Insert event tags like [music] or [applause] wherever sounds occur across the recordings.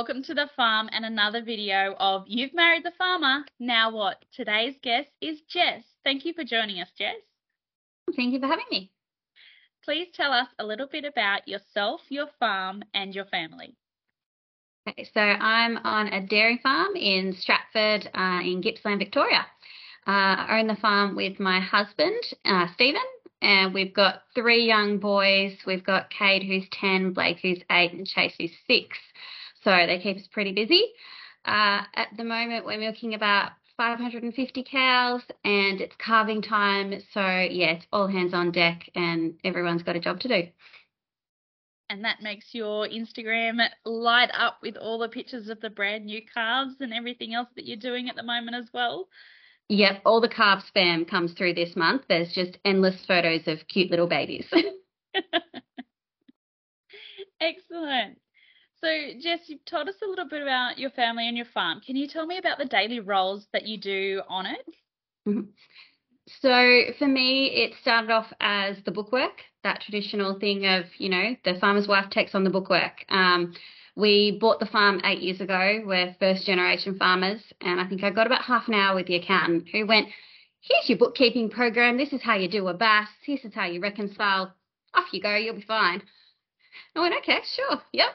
welcome to the farm and another video of You've Married the Farmer, Now What? Today's guest is Jess. Thank you for joining us, Jess. Thank you for having me. Please tell us a little bit about yourself, your farm, and your family. Okay, so I'm on a dairy farm in Stratford uh, in Gippsland, Victoria. Uh, I own the farm with my husband, uh, Stephen, and we've got three young boys. We've got Cade, who's 10, Blake, who's 8, and Chase, who's 6. So they keep us pretty busy. Uh, at the moment, we're milking about 550 cows and it's calving time. So, yeah, it's all hands on deck and everyone's got a job to do. And that makes your Instagram light up with all the pictures of the brand new calves and everything else that you're doing at the moment as well. Yep, all the calf spam comes through this month. There's just endless photos of cute little babies. [laughs] Excellent. So, Jess, you've told us a little bit about your family and your farm. Can you tell me about the daily roles that you do on it? Mm-hmm. So, for me, it started off as the bookwork, that traditional thing of, you know, the farmer's wife takes on the bookwork. Um, we bought the farm eight years ago. We're first generation farmers, and I think I got about half an hour with the accountant who went, Here's your bookkeeping program. This is how you do a BAS. This is how you reconcile. Off you go, you'll be fine. I went, Okay, sure, yep.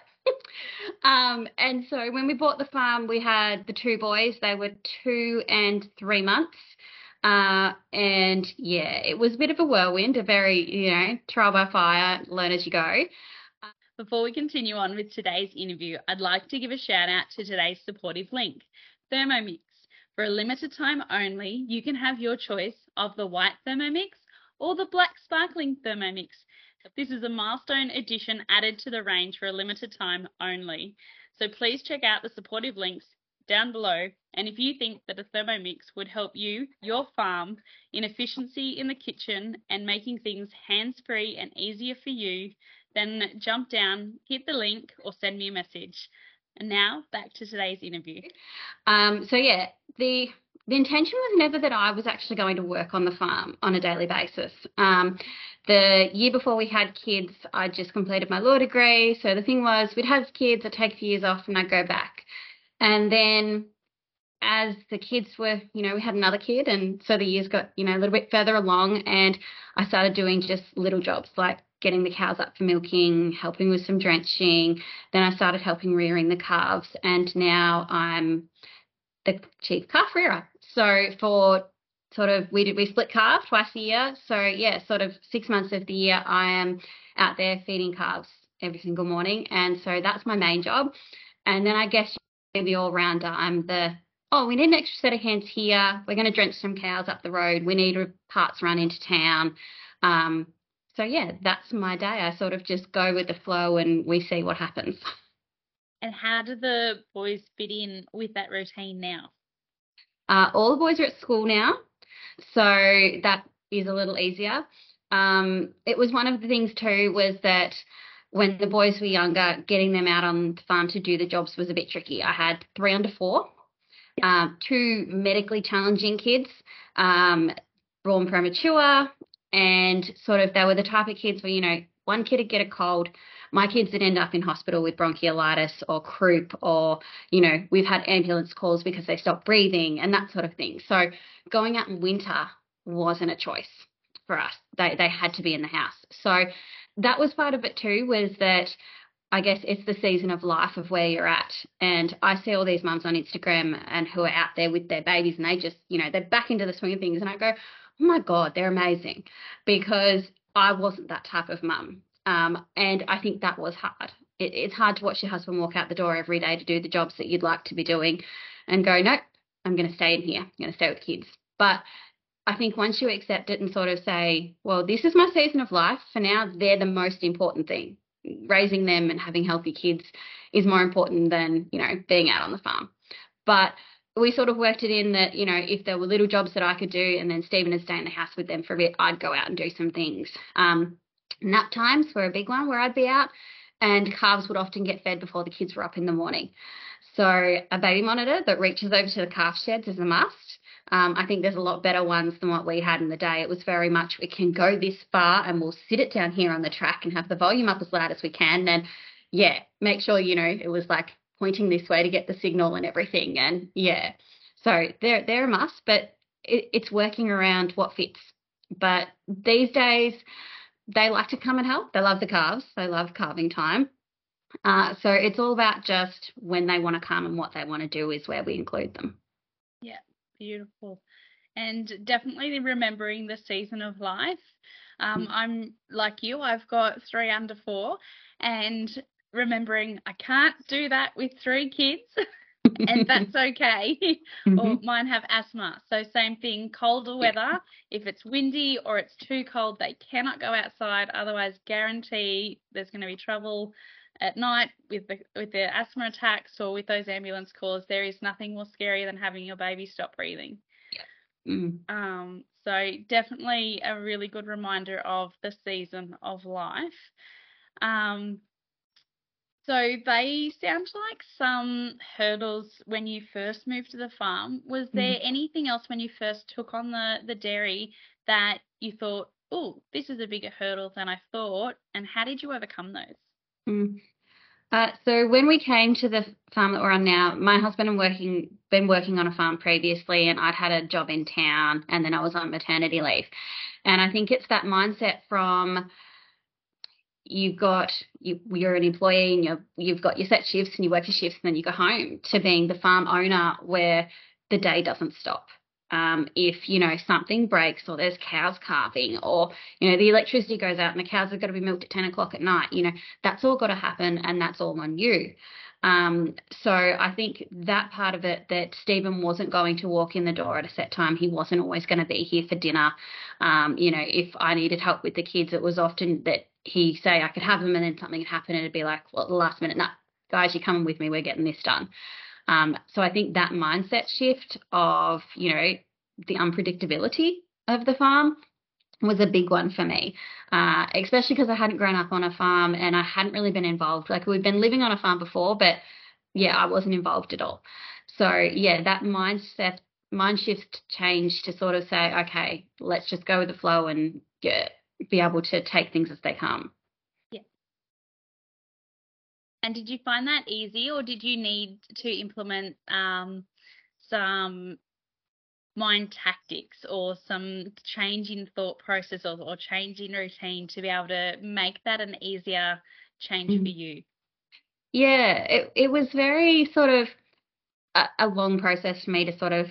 Um, and so when we bought the farm, we had the two boys. They were two and three months. Uh, and yeah, it was a bit of a whirlwind, a very, you know, trial by fire, learn as you go. Before we continue on with today's interview, I'd like to give a shout out to today's supportive link, Thermomix. For a limited time only, you can have your choice of the white Thermomix or the black sparkling Thermomix. This is a milestone edition added to the range for a limited time only. So please check out the supportive links down below. And if you think that a Thermomix would help you, your farm, in efficiency in the kitchen and making things hands free and easier for you, then jump down, hit the link, or send me a message. And now back to today's interview. Um, so, yeah, the the intention was never that I was actually going to work on the farm on a daily basis. Um, the year before we had kids, I just completed my law degree. So the thing was, we'd have kids, I'd take a few years off and I'd go back. And then as the kids were, you know, we had another kid. And so the years got, you know, a little bit further along. And I started doing just little jobs like getting the cows up for milking, helping with some drenching. Then I started helping rearing the calves. And now I'm the chief calf rearer. So for sort of we we split calf twice a year. So yeah, sort of six months of the year I am out there feeding calves every single morning, and so that's my main job. And then I guess the all rounder. I'm the oh we need an extra set of hands here. We're going to drench some cows up the road. We need parts run into town. Um, so yeah, that's my day. I sort of just go with the flow and we see what happens. And how do the boys fit in with that routine now? Uh, all the boys are at school now, so that is a little easier. Um, it was one of the things too was that when the boys were younger, getting them out on the farm to do the jobs was a bit tricky. I had three under four, um, two medically challenging kids, um, born premature, and sort of they were the type of kids where you know one kid would get a cold my kids would end up in hospital with bronchiolitis or croup or you know we've had ambulance calls because they stopped breathing and that sort of thing so going out in winter wasn't a choice for us they they had to be in the house so that was part of it too was that I guess it's the season of life of where you're at. And I see all these mums on Instagram and who are out there with their babies and they just, you know, they're back into the swing of things. And I go, oh my God, they're amazing because I wasn't that type of mum. Um, and I think that was hard. It, it's hard to watch your husband walk out the door every day to do the jobs that you'd like to be doing and go, nope, I'm going to stay in here. I'm going to stay with kids. But I think once you accept it and sort of say, well, this is my season of life. For now, they're the most important thing. Raising them and having healthy kids is more important than, you know, being out on the farm. But we sort of worked it in that, you know, if there were little jobs that I could do and then Stephen would stay in the house with them for a bit, I'd go out and do some things. Um, nap times were a big one where I'd be out and calves would often get fed before the kids were up in the morning. So a baby monitor that reaches over to the calf sheds is a must. Um, I think there's a lot better ones than what we had in the day. It was very much we can go this far and we'll sit it down here on the track and have the volume up as loud as we can. And yeah, make sure, you know, it was like pointing this way to get the signal and everything. And yeah, so they're they're a must, but it, it's working around what fits. But these days, they like to come and help. They love the calves. They love calving time. Uh, so it's all about just when they want to come and what they want to do is where we include them. Yeah, beautiful. And definitely remembering the season of life. Um, mm. I'm like you, I've got three under four, and remembering I can't do that with three kids. [laughs] [laughs] and that's okay. [laughs] Mm-hmm. or mine have asthma. So same thing, colder weather. If it's windy or it's too cold, they cannot go outside. Otherwise, guarantee there's going to be trouble at night with the with their asthma attacks or with those ambulance calls. There is nothing more scary than having your baby stop breathing. Yeah. Mm. Um. So definitely a really good reminder of the season of life. Um. So they sound like some hurdles when you first moved to the farm. Was there mm-hmm. anything else when you first took on the, the dairy that you thought, oh, this is a bigger hurdle than I thought? And how did you overcome those? Mm. Uh, so when we came to the farm that we're on now, my husband and working been working on a farm previously, and I'd had a job in town, and then I was on maternity leave. And I think it's that mindset from you've got you, you're an employee and you're, you've got your set shifts and you work your shifts and then you go home to being the farm owner where the day doesn't stop. Um, if you know something breaks or there's cows calving or you know the electricity goes out and the cows have got to be milked at 10 o'clock at night you know that's all got to happen and that's all on you um, so I think that part of it that Stephen wasn't going to walk in the door at a set time. He wasn't always going to be here for dinner. Um, you know, if I needed help with the kids, it was often that he say I could have them and then something would happen and it'd be like, well, at the last minute, nah, guys, you're coming with me, we're getting this done. Um, so I think that mindset shift of, you know, the unpredictability of the farm was a big one for me, uh, especially because I hadn't grown up on a farm and I hadn't really been involved. Like we'd been living on a farm before, but yeah, I wasn't involved at all. So yeah, that mindset, mind shift change to sort of say, okay, let's just go with the flow and yeah, be able to take things as they come. Yeah. And did you find that easy, or did you need to implement um, some mind tactics or some change in thought process or, or change in routine to be able to make that an easier change mm-hmm. for you? Yeah, it it was very sort of a, a, long process for me to sort of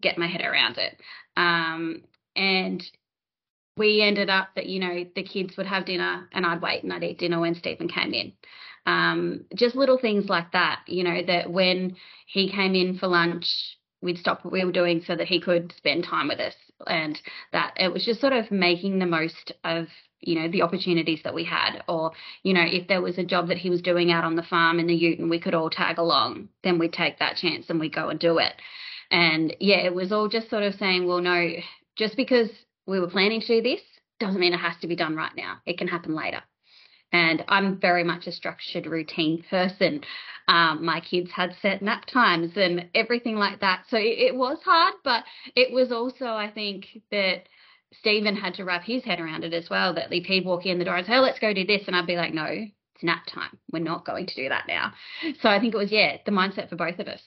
get my head around it. Um, and we ended up that you know the kids would have dinner and I'd wait and I'd eat dinner when Stephen came in. Um, just little things like that, you know, that when he came in for lunch, we'd stop what we were doing so that he could spend time with us, and that it was just sort of making the most of you know the opportunities that we had, or you know if there was a job that he was doing out on the farm in the Ute and we could all tag along, then we'd take that chance and we'd go and do it. And yeah, it was all just sort of saying, well, no, just because we were planning to do this doesn't mean it has to be done right now. It can happen later. And I'm very much a structured routine person. Um, my kids had set nap times and everything like that. So it, it was hard, but it was also, I think, that Stephen had to wrap his head around it as well. That he'd walk in the door and say, oh, let's go do this. And I'd be like, no, it's nap time. We're not going to do that now. So I think it was, yeah, the mindset for both of us.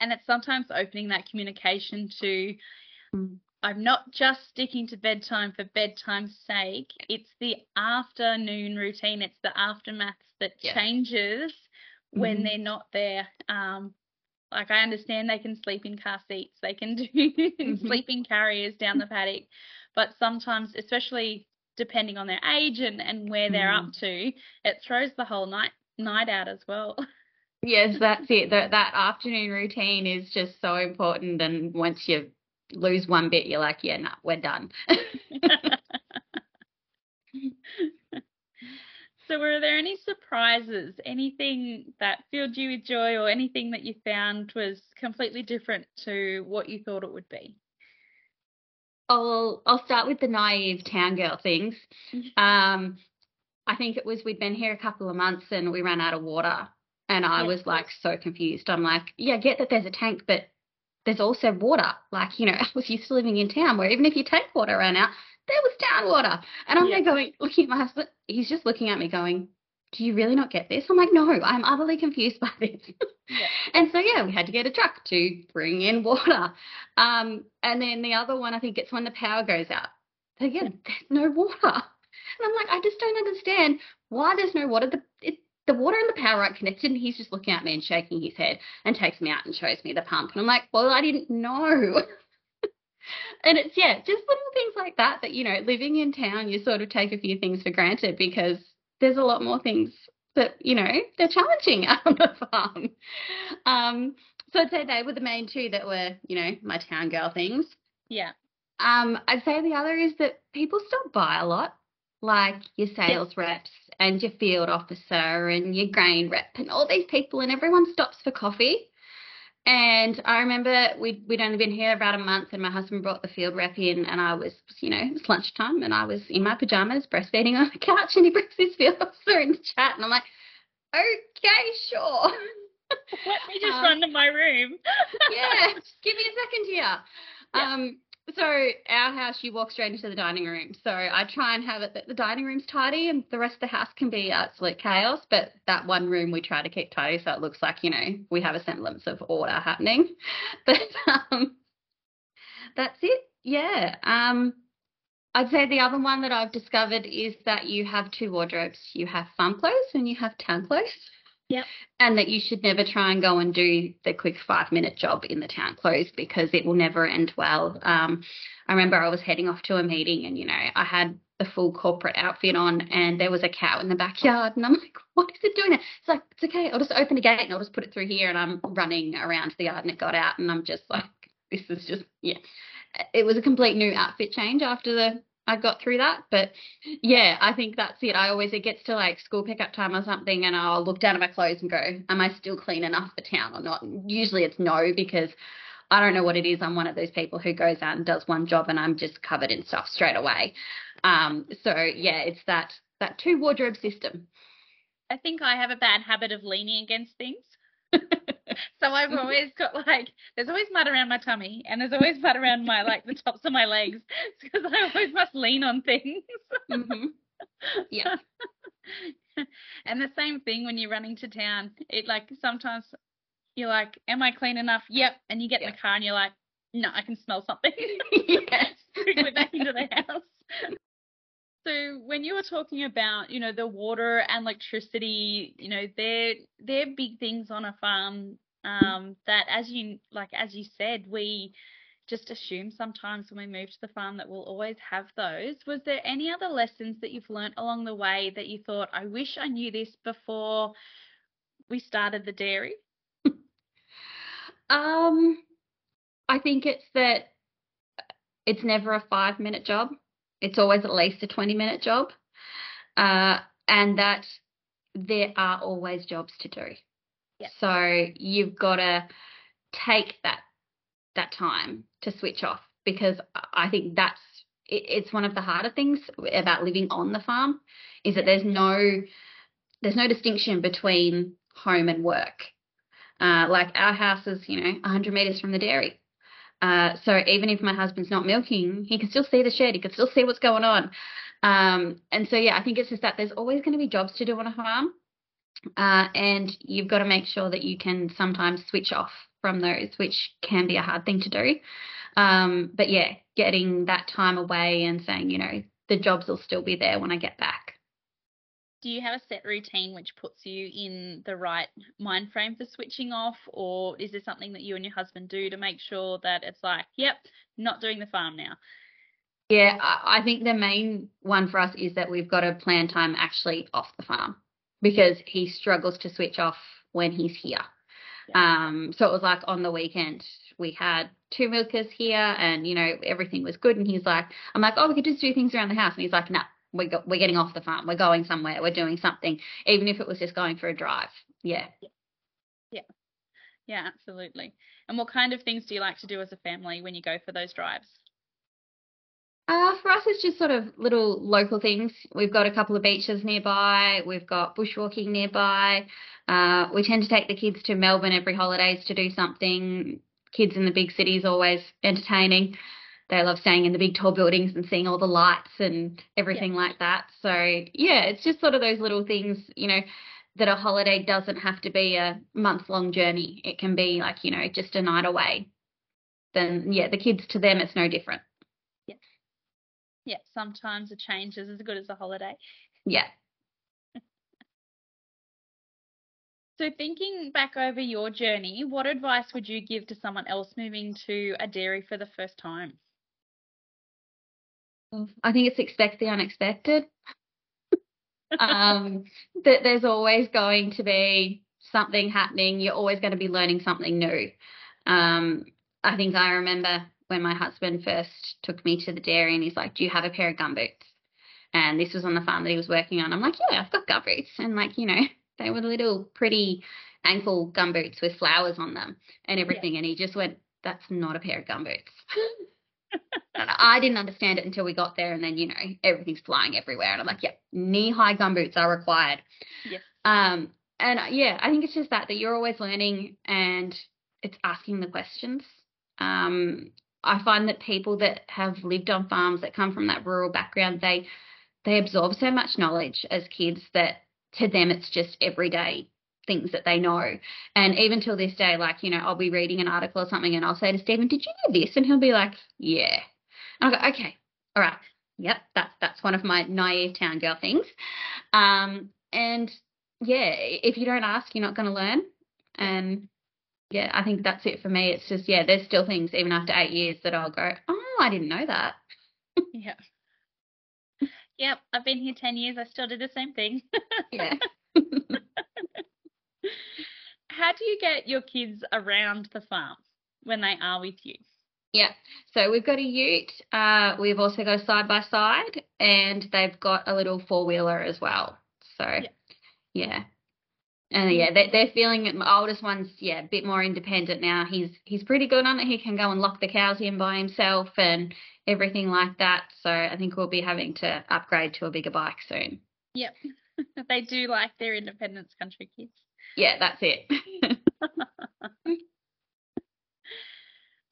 And it's sometimes opening that communication to mm. I'm not just sticking to bedtime for bedtime's sake. It's the afternoon routine. It's the aftermaths that changes when mm-hmm. they're not there. Um, like I understand they can sleep in car seats, they can [laughs] do mm-hmm. sleeping carriers down the paddock, but sometimes, especially depending on their age and, and where they're mm. up to, it throws the whole night night out as well. [laughs] Yes, that's it. That that afternoon routine is just so important, and once you lose one bit, you're like, yeah, no, nah, we're done. [laughs] so, were there any surprises? Anything that filled you with joy, or anything that you found was completely different to what you thought it would be? I'll I'll start with the naive town girl things. Um, I think it was we'd been here a couple of months and we ran out of water, and I was like so confused. I'm like, yeah, I get that there's a tank, but there's also water. Like, you know, [laughs] I was used to living in town where even if you take water ran out, there was town water. And I'm yeah. there going, looking at my husband, he's just looking at me going, do you really not get this? I'm like, no, I'm utterly confused [laughs] by this. Yeah. and so, yeah, we had to get a truck to bring in water. Um, and then the other one, I think it's when the power goes out. So, again, there's no water. And I'm like, I just don't understand why there's no water. The, it, the water and the power aren't connected. And he's just looking at me and shaking his head and takes me out and shows me the pump. And I'm like, well, I didn't know. [laughs] and it's, yeah, just little things like that that, you know, living in town, you sort of take a few things for granted because there's a lot more things that, you know, they're challenging [laughs] out on the farm. Um, so I'd say they were the main two that were, you know, my town girl things. Yeah. Um, I'd say the other is that people still buy a lot, like your sales reps and your field officer and your grain rep and all these people, and everyone stops for coffee. And I remember we'd, we'd only been here about a month, and my husband brought the field rep in, and I was, you know, it was lunchtime, and I was in my pajamas breastfeeding on the couch, and he brings his field [laughs] officer in to chat, and I'm like, okay, sure. Let me just [laughs] um, run to my room. yeah, [laughs] give me a second here. Yeah. Um, so our house, you walk straight into the dining room. So I try and have it that the dining room's tidy and the rest of the house can be absolute chaos. But that one room we try to keep tidy so it looks like you know we have a semblance of order happening. [laughs] But um, that's it. Yeah. Um, I'd say the other one that I've discovered is that you have two wardrobes. You have farm clothes and you have town clothes. Yep. And that you should never try and go and do the quick five minute job in the town clothes because it will never end well. Um, I remember I was heading off to a meeting and, you know, I had the full corporate outfit on and there was a cow in the backyard and I'm like, what is it doing? It's like, it's okay, I'll just open the gate and I'll just put it through here and I'm running around the yard and it got out and I'm just like, this is just yeah. It was a complete new outfit change after the I got through that. But yeah, I think that's it. I always, it gets to like school pickup time or something, and I'll look down at my clothes and go, Am I still clean enough for town or not? Usually it's no, because I don't know what it is. I'm one of those people who goes out and does one job and I'm just covered in stuff straight away. Um, so yeah, it's that that two wardrobe system. I think I have a bad habit of leaning against things. [laughs] [laughs] so I've always got like there's always mud around my tummy and there's always mud around my like the tops of my legs [laughs] because I always must lean on things. mm-hmm. Yeah. [laughs] and the same thing when you're running to town. It like sometimes you're like, Am I clean enough? Yep. And you get yep. in the car and you're like, No, I can smell something. yes. Quickly back into the house. So when you were talking about, you know, the water and electricity, you know, they're they're big things on a farm um, that as you like as you said, we just assume sometimes when we move to the farm that we'll always have those. Was there any other lessons that you've learnt along the way that you thought, I wish I knew this before we started the dairy? [laughs] um I think it's that it's never a five minute job it's always at least a 20 minute job, uh, and that there are always jobs to do. Yep. So you've got to take that that time to switch off because I think that's it, it's one of the harder things about living on the farm is that there's no there's no distinction between home and work. Uh, like our house is, you know, 100 meters from the dairy. Uh, so even if my husband's not milking, he can still see the shed. He can still see what's going on. Um, and so yeah, I think it's just that there's always going to be jobs to do on a farm, uh, and you've got to make sure that you can sometimes switch off from those, which can be a hard thing to do. Um, but yeah, getting that time away and saying, you know, the jobs will still be there when I get back. Do you have a set routine which puts you in the right mind frame for switching off or is there something that you and your husband do to make sure that it's like yep not doing the farm now yeah i think the main one for us is that we've got to plan time actually off the farm because he struggles to switch off when he's here yeah. um so it was like on the weekend we had two milkers here and you know everything was good and he's like i'm like oh we could just do things around the house and he's like no nah, we got, we're getting off the farm. We're going somewhere. We're doing something, even if it was just going for a drive. Yeah. Yeah. Yeah, absolutely. And what kind of things do you like to do as a family when you go for those drives? Uh, for us, it's just sort of little local things. We've got a couple of beaches nearby. We've got bushwalking nearby. Uh, we tend to take the kids to Melbourne every holidays to do something. Kids in the big cities always entertaining. they love staying in the big tall buildings and seeing all the lights and everything yeah. like that. So yeah, it's just sort of those little things, you know, that a holiday doesn't have to be a month long journey. It can be like, you know, just a night away. Then yeah, the kids to them it's no different. Yeah. Sometimes a change is as good as a holiday. Yeah. [laughs] So, thinking back over your journey, what advice would you give to someone else moving to a dairy for the first time? I think it's expect the unexpected. [laughs] um, that there's always going to be something happening. You're always going to be learning something new. Um, I think I remember when my husband first took me to the dairy and he's like, Do you have a pair of gumboots? And this was on the farm that he was working on. I'm like, Yeah, I've got gumboots. And like, you know, [laughs] they were little pretty ankle gumboots with flowers on them and everything. Yeah. And he just went, That's not a pair of gumboots. [laughs] and I didn't understand it until we got there. And then, you know, everything's flying everywhere. And I'm like, Yeah, knee high gumboots are required. Yeah. Um, and yeah, I think it's just that, that you're always learning and it's asking the questions. Um, I find that people that have lived on farms that come from that rural background, they they absorb so much knowledge as kids that to them it's just everyday things that they know. And even till this day, like, you know, I'll be reading an article or something and I'll say to Stephen, Did you know this? And he'll be like, Yeah. And I'll go, Okay, all right. Yep, that's that's one of my naive town girl things. Um, and yeah, if you don't ask, you're not gonna learn. And yeah, I think that's it for me. It's just yeah, there's still things even after eight years that I'll go, Oh, I didn't know that. yeah. Yep, I've been here 10 years. I still do the same thing. yeah. [laughs] How do you get your kids around the farm when they are with you? Yeah, so we've got a ute. Uh, we've also got a side by side, and they've got a little four wheeler as well. So, yeah. yeah. And mm. yeah, they, they're feeling my oldest one's yeah a bit more independent now. He's he's pretty good on it. He can go and lock the cows in by himself and everything like that. So I think we'll be having to upgrade to a bigger bike soon. Yep, [laughs] they do like their independence country kids. Yeah, that's it. [laughs] [laughs]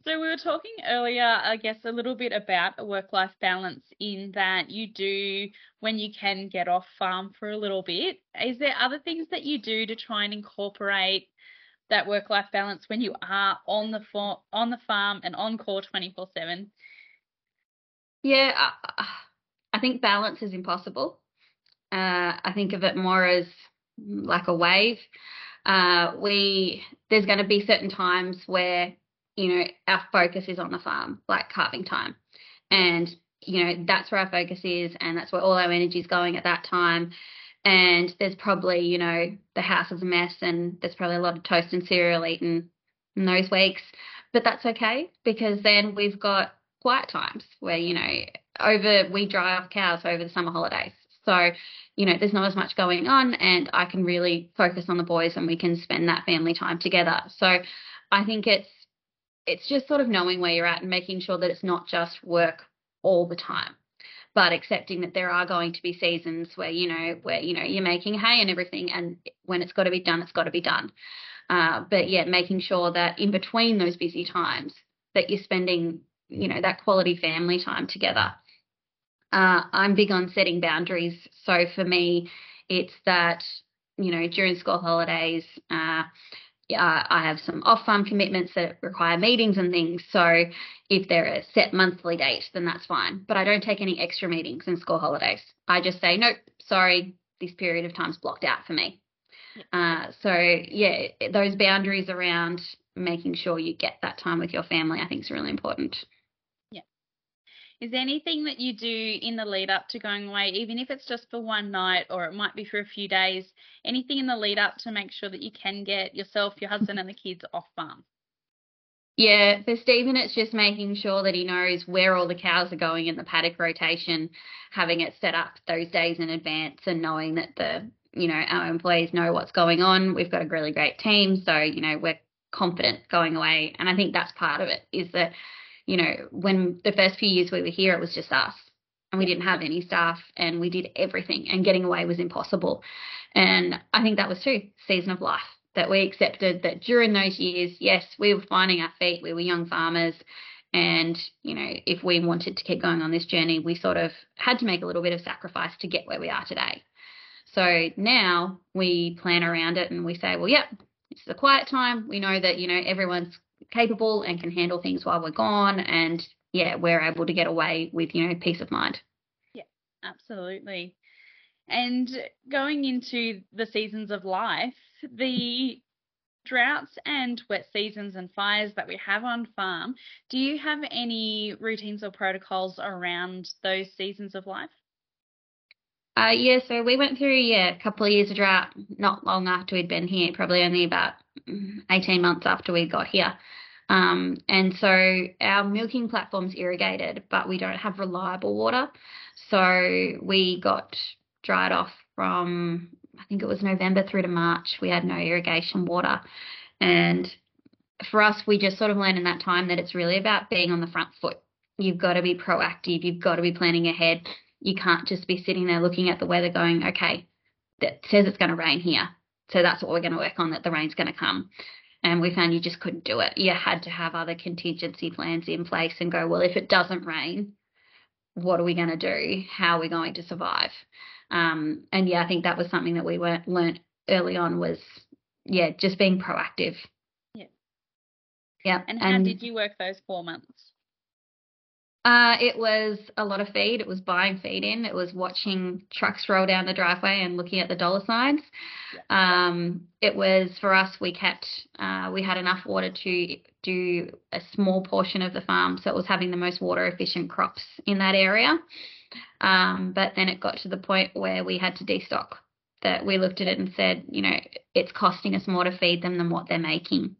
So we were talking earlier, I guess, a little bit about a work-life balance in that you do when you can get off farm for a little bit. Is there other things that you do to try and incorporate that work-life balance when you are on the for- on the farm and on call 24/7? Yeah, I, think balance is impossible. Uh, I think of it more as like a wave. Uh, we there's going to be certain times where you know, our focus is on the farm, like calving time. And, you know, that's where our focus is and that's where all our energy is going at that time. And there's probably, you know, the house is a mess and there's probably a lot of toast and cereal eaten in those weeks. But that's okay because then we've got quiet times where, you know, over we dry off cows over the summer holidays. So, you know, there's not as much going on and I can really focus on the boys and we can spend that family time together. So I think it's it's just sort of knowing where you're at and making sure that it's not just work all the time but accepting that there are going to be seasons where you know where you know you're making hay and everything and when it's got to be done it's got to be done. Uh, but yeah making sure that in between those busy times that you're spending you know that quality family time together. Uh, i'm big on setting boundaries. So for me it's that you know during school holidays uh, uh, I have some off farm commitments that require meetings and things. So if they're a set monthly date, then that's fine. But I don't take any extra meetings in school holidays. I just say, nope, sorry, this period of time's blocked out for me. Uh, so yeah, those boundaries around making sure you get that time with your family, I think is really important. Is there anything that you do in the lead up to going away, even if it's just for one night or it might be for a few days, anything in the lead up to make sure that you can get yourself, your husband, and the kids off farm? Yeah, for Stephen, it's just making sure that he knows where all the cows are going in the paddock rotation, having it set up those days in advance, and knowing that the you know our employees know what's going on. We've got a really great team, so you know we're confident going away, and I think that's part of it is that you know, when the first few years we were here, it was just us and we didn't have any staff and we did everything and getting away was impossible. And I think that was too season of life that we accepted that during those years, yes, we were finding our feet, we were young farmers And, you know, if we wanted to keep going on this journey, we sort of had to make a little bit of sacrifice to get where we are today. So now we plan around it and we say, well, yep, it's a quiet time. We know that, you know, everyone's capable and can handle things while we're gone. And yeah, we're able to get away with, you know, peace of mind. Yeah, absolutely. And going into the seasons of life, the droughts and wet seasons and fires that we have on farm, do you have any routines or protocols around those seasons of life? Uh, yeah, so we went through yeah a couple of years of drought not long after we'd been here, probably only about 18 months after we got here. Um, and so our milking platform's irrigated, but we don't have reliable water. So we got dried off from I think it was November through to March. We had no irrigation water, and for us, we just sort of learned in that time that it's really about being on the front foot. You've got to be proactive. You've got to be planning ahead. You can't just be sitting there looking at the weather going, okay, that says it's going to rain here. So that's what we're going to work on, that the rain's going to come. And we found you just couldn't do it. You had to have other contingency plans in place and go, well, if it doesn't rain, what are we going to do? How are we going to survive? Um, and yeah, I think that was something that we were learnt early on was yeah, just being proactive. Yeah. Yeah. And how and, did you work those four months? Uh, it was a lot of feed. It was buying feed in. It was watching trucks roll down the driveway and looking at the dollar signs. Yeah. Um, it was for us. We kept. Uh, we had enough water to do a small portion of the farm, so it was having the most water efficient crops in that area. Um, but then it got to the point where we had to destock. That we looked at it and said, you know, it's costing us more to feed them than what they're making.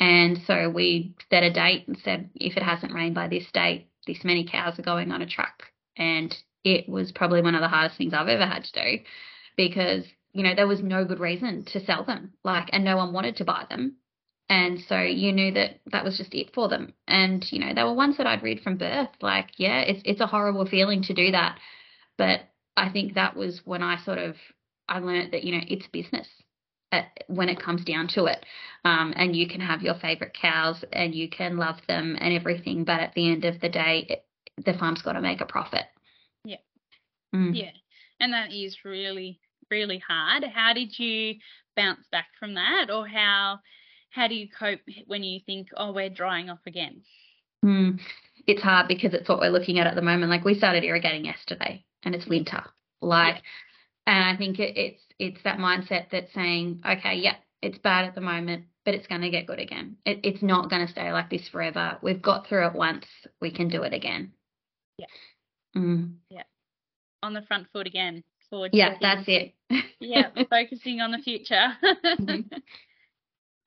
And so we set a date and said, if it hasn't rained by this date, this many cows are going on a truck. And it was probably one of the hardest things I've ever had to do because, you know, there was no good reason to sell them. Like, and no one wanted to buy them. And so you knew that that was just it for them. And, you know, they were ones that I'd read from birth. Like, yeah, it's, it's a horrible feeling to do that. But I think that was when I sort of, I learned that, you know, it's business when it comes down to it. Um, and you can have your favorite cows and you can love them and everything. But at the end of the day, it, the farm's got to make a profit. Yeah. Mm. Yeah. And that is really, really hard. How did you bounce back from that or how how do you cope when you think, oh, we're drying off again? Mm, it's hard because it's what we're looking at at the moment. Like we started irrigating yesterday, and it's winter. Like, yeah. and I think it, it's it's that mindset that's saying, okay, yeah, it's bad at the moment, but it's going to get good again. It, it's not going to stay like this forever. We've got through it once. We can do it again. Yeah. Mm. Yeah. On the front foot again. Forward yeah, that's it. yeah, [laughs] focusing on the future. mm-hmm. [laughs]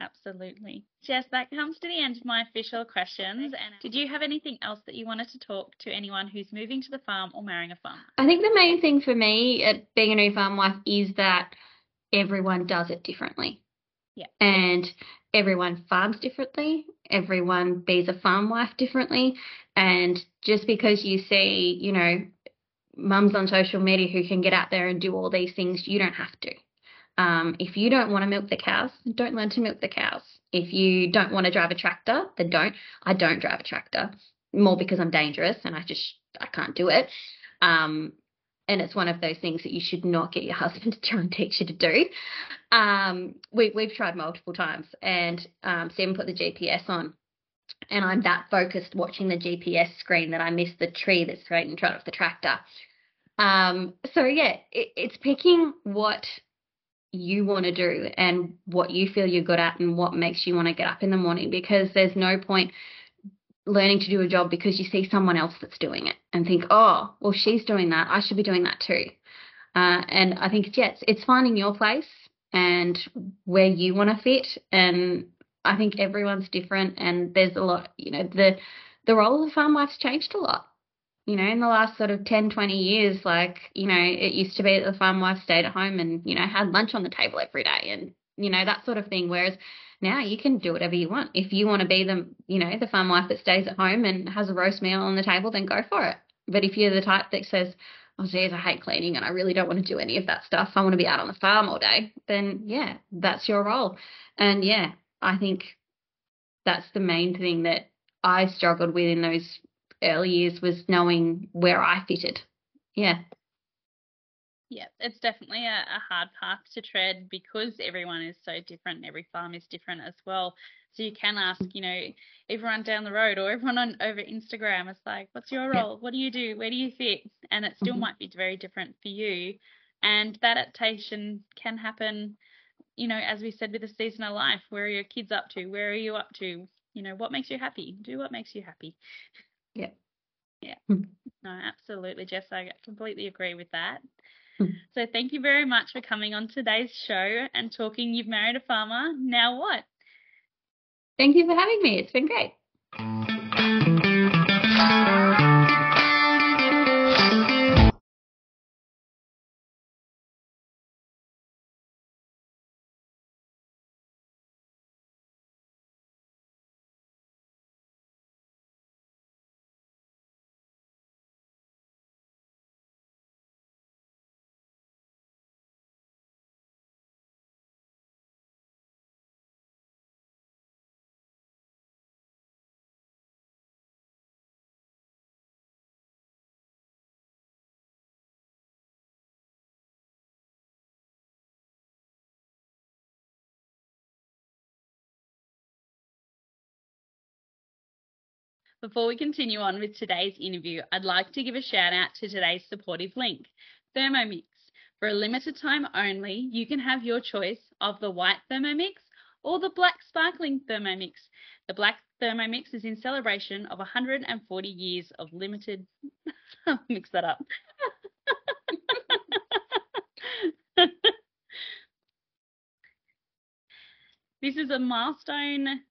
Absolutely. Jess, that comes to the end of my official questions. And did you have anything else that you wanted to talk to anyone who's moving to the farm or marrying a farm? I think the main thing for me at being a new farm wife is that everyone does it differently. Yeah. And everyone farms differently. Everyone bees a farm wife differently. And just because you see, you know, mums on social media who can get out there and do all these things, you don't have to. Um, if you don't want to milk the cows, don't learn to milk the cows. If you don't want to drive a tractor, then don't. I don't drive a tractor more because I'm dangerous and I just I can't do it. Um, and it's one of those things that you should not get your [laughs] husband to try and teach you to do. Um, we, we've tried multiple times, and um, Stephen put the GPS on, and I'm that focused watching the GPS screen that I miss the tree that's right in front of the tractor. Um, so yeah, it, it's picking what you want to do and what you feel you're good at and what makes you want to get up in the morning because there's no point learning to do a job because you see someone else that's doing it and think, oh, well, she's doing that. I should be doing that too. Uh, and I think, yes, it's finding your place and where you want to fit. And I think everyone's different and there's a lot, you know, the, the role of the farm wife's changed a lot you know, in the last sort of 10, 20 years, like, you know, it used to be that the farm wife stayed at home and, you know, had lunch on the table every day and, you know, that sort of thing. Whereas now you can do whatever you want. If you want to be the, you know, the farm wife that stays at home and has a roast meal on the table, then go for it. But if you're the type that says, oh, geez, I hate cleaning and I really don't want to do any of that stuff, I want to be out on the farm all day, then yeah, that's your role. And yeah, I think that's the main thing that I struggled with in those early years was knowing where I fitted. Yeah. Yeah, it's definitely a, a, hard path to tread because everyone is so different. Every farm is different as well. So you can ask, you know, everyone down the road or everyone on over Instagram. It's like, what's your role? What do you do? Where do you fit? And it still mm-hmm. might be very different for you. And that adaptation can happen, you know, as we said with the season of life. Where are your kids up to? Where are you up to? You know, what makes you happy? Do what makes you happy. Yeah. Yeah. Hmm. No, absolutely, Jess. I completely agree with that. Hmm. So thank you very much for coming on today's show and talking You've Married a Farmer. Now what? Thank you for having me. It's been great. Before we continue on with today's interview, I'd like to give a shout out to today's supportive link, Thermomix. For a limited time only, you can have your choice of the white Thermomix or the black sparkling Thermomix. The black Thermomix is in celebration of 140 years of limited. [laughs] mix that up. [laughs] this is a milestone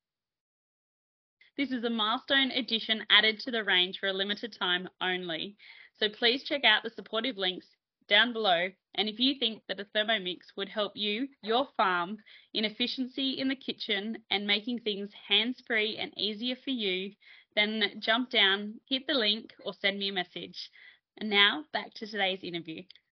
this is a milestone edition added to the range for a limited time only. So please check out the supportive links down below. And if you think that a Thermomix would help you, your farm, in efficiency in the kitchen and making things hands free and easier for you, then jump down, hit the link, or send me a message. And now back to today's interview.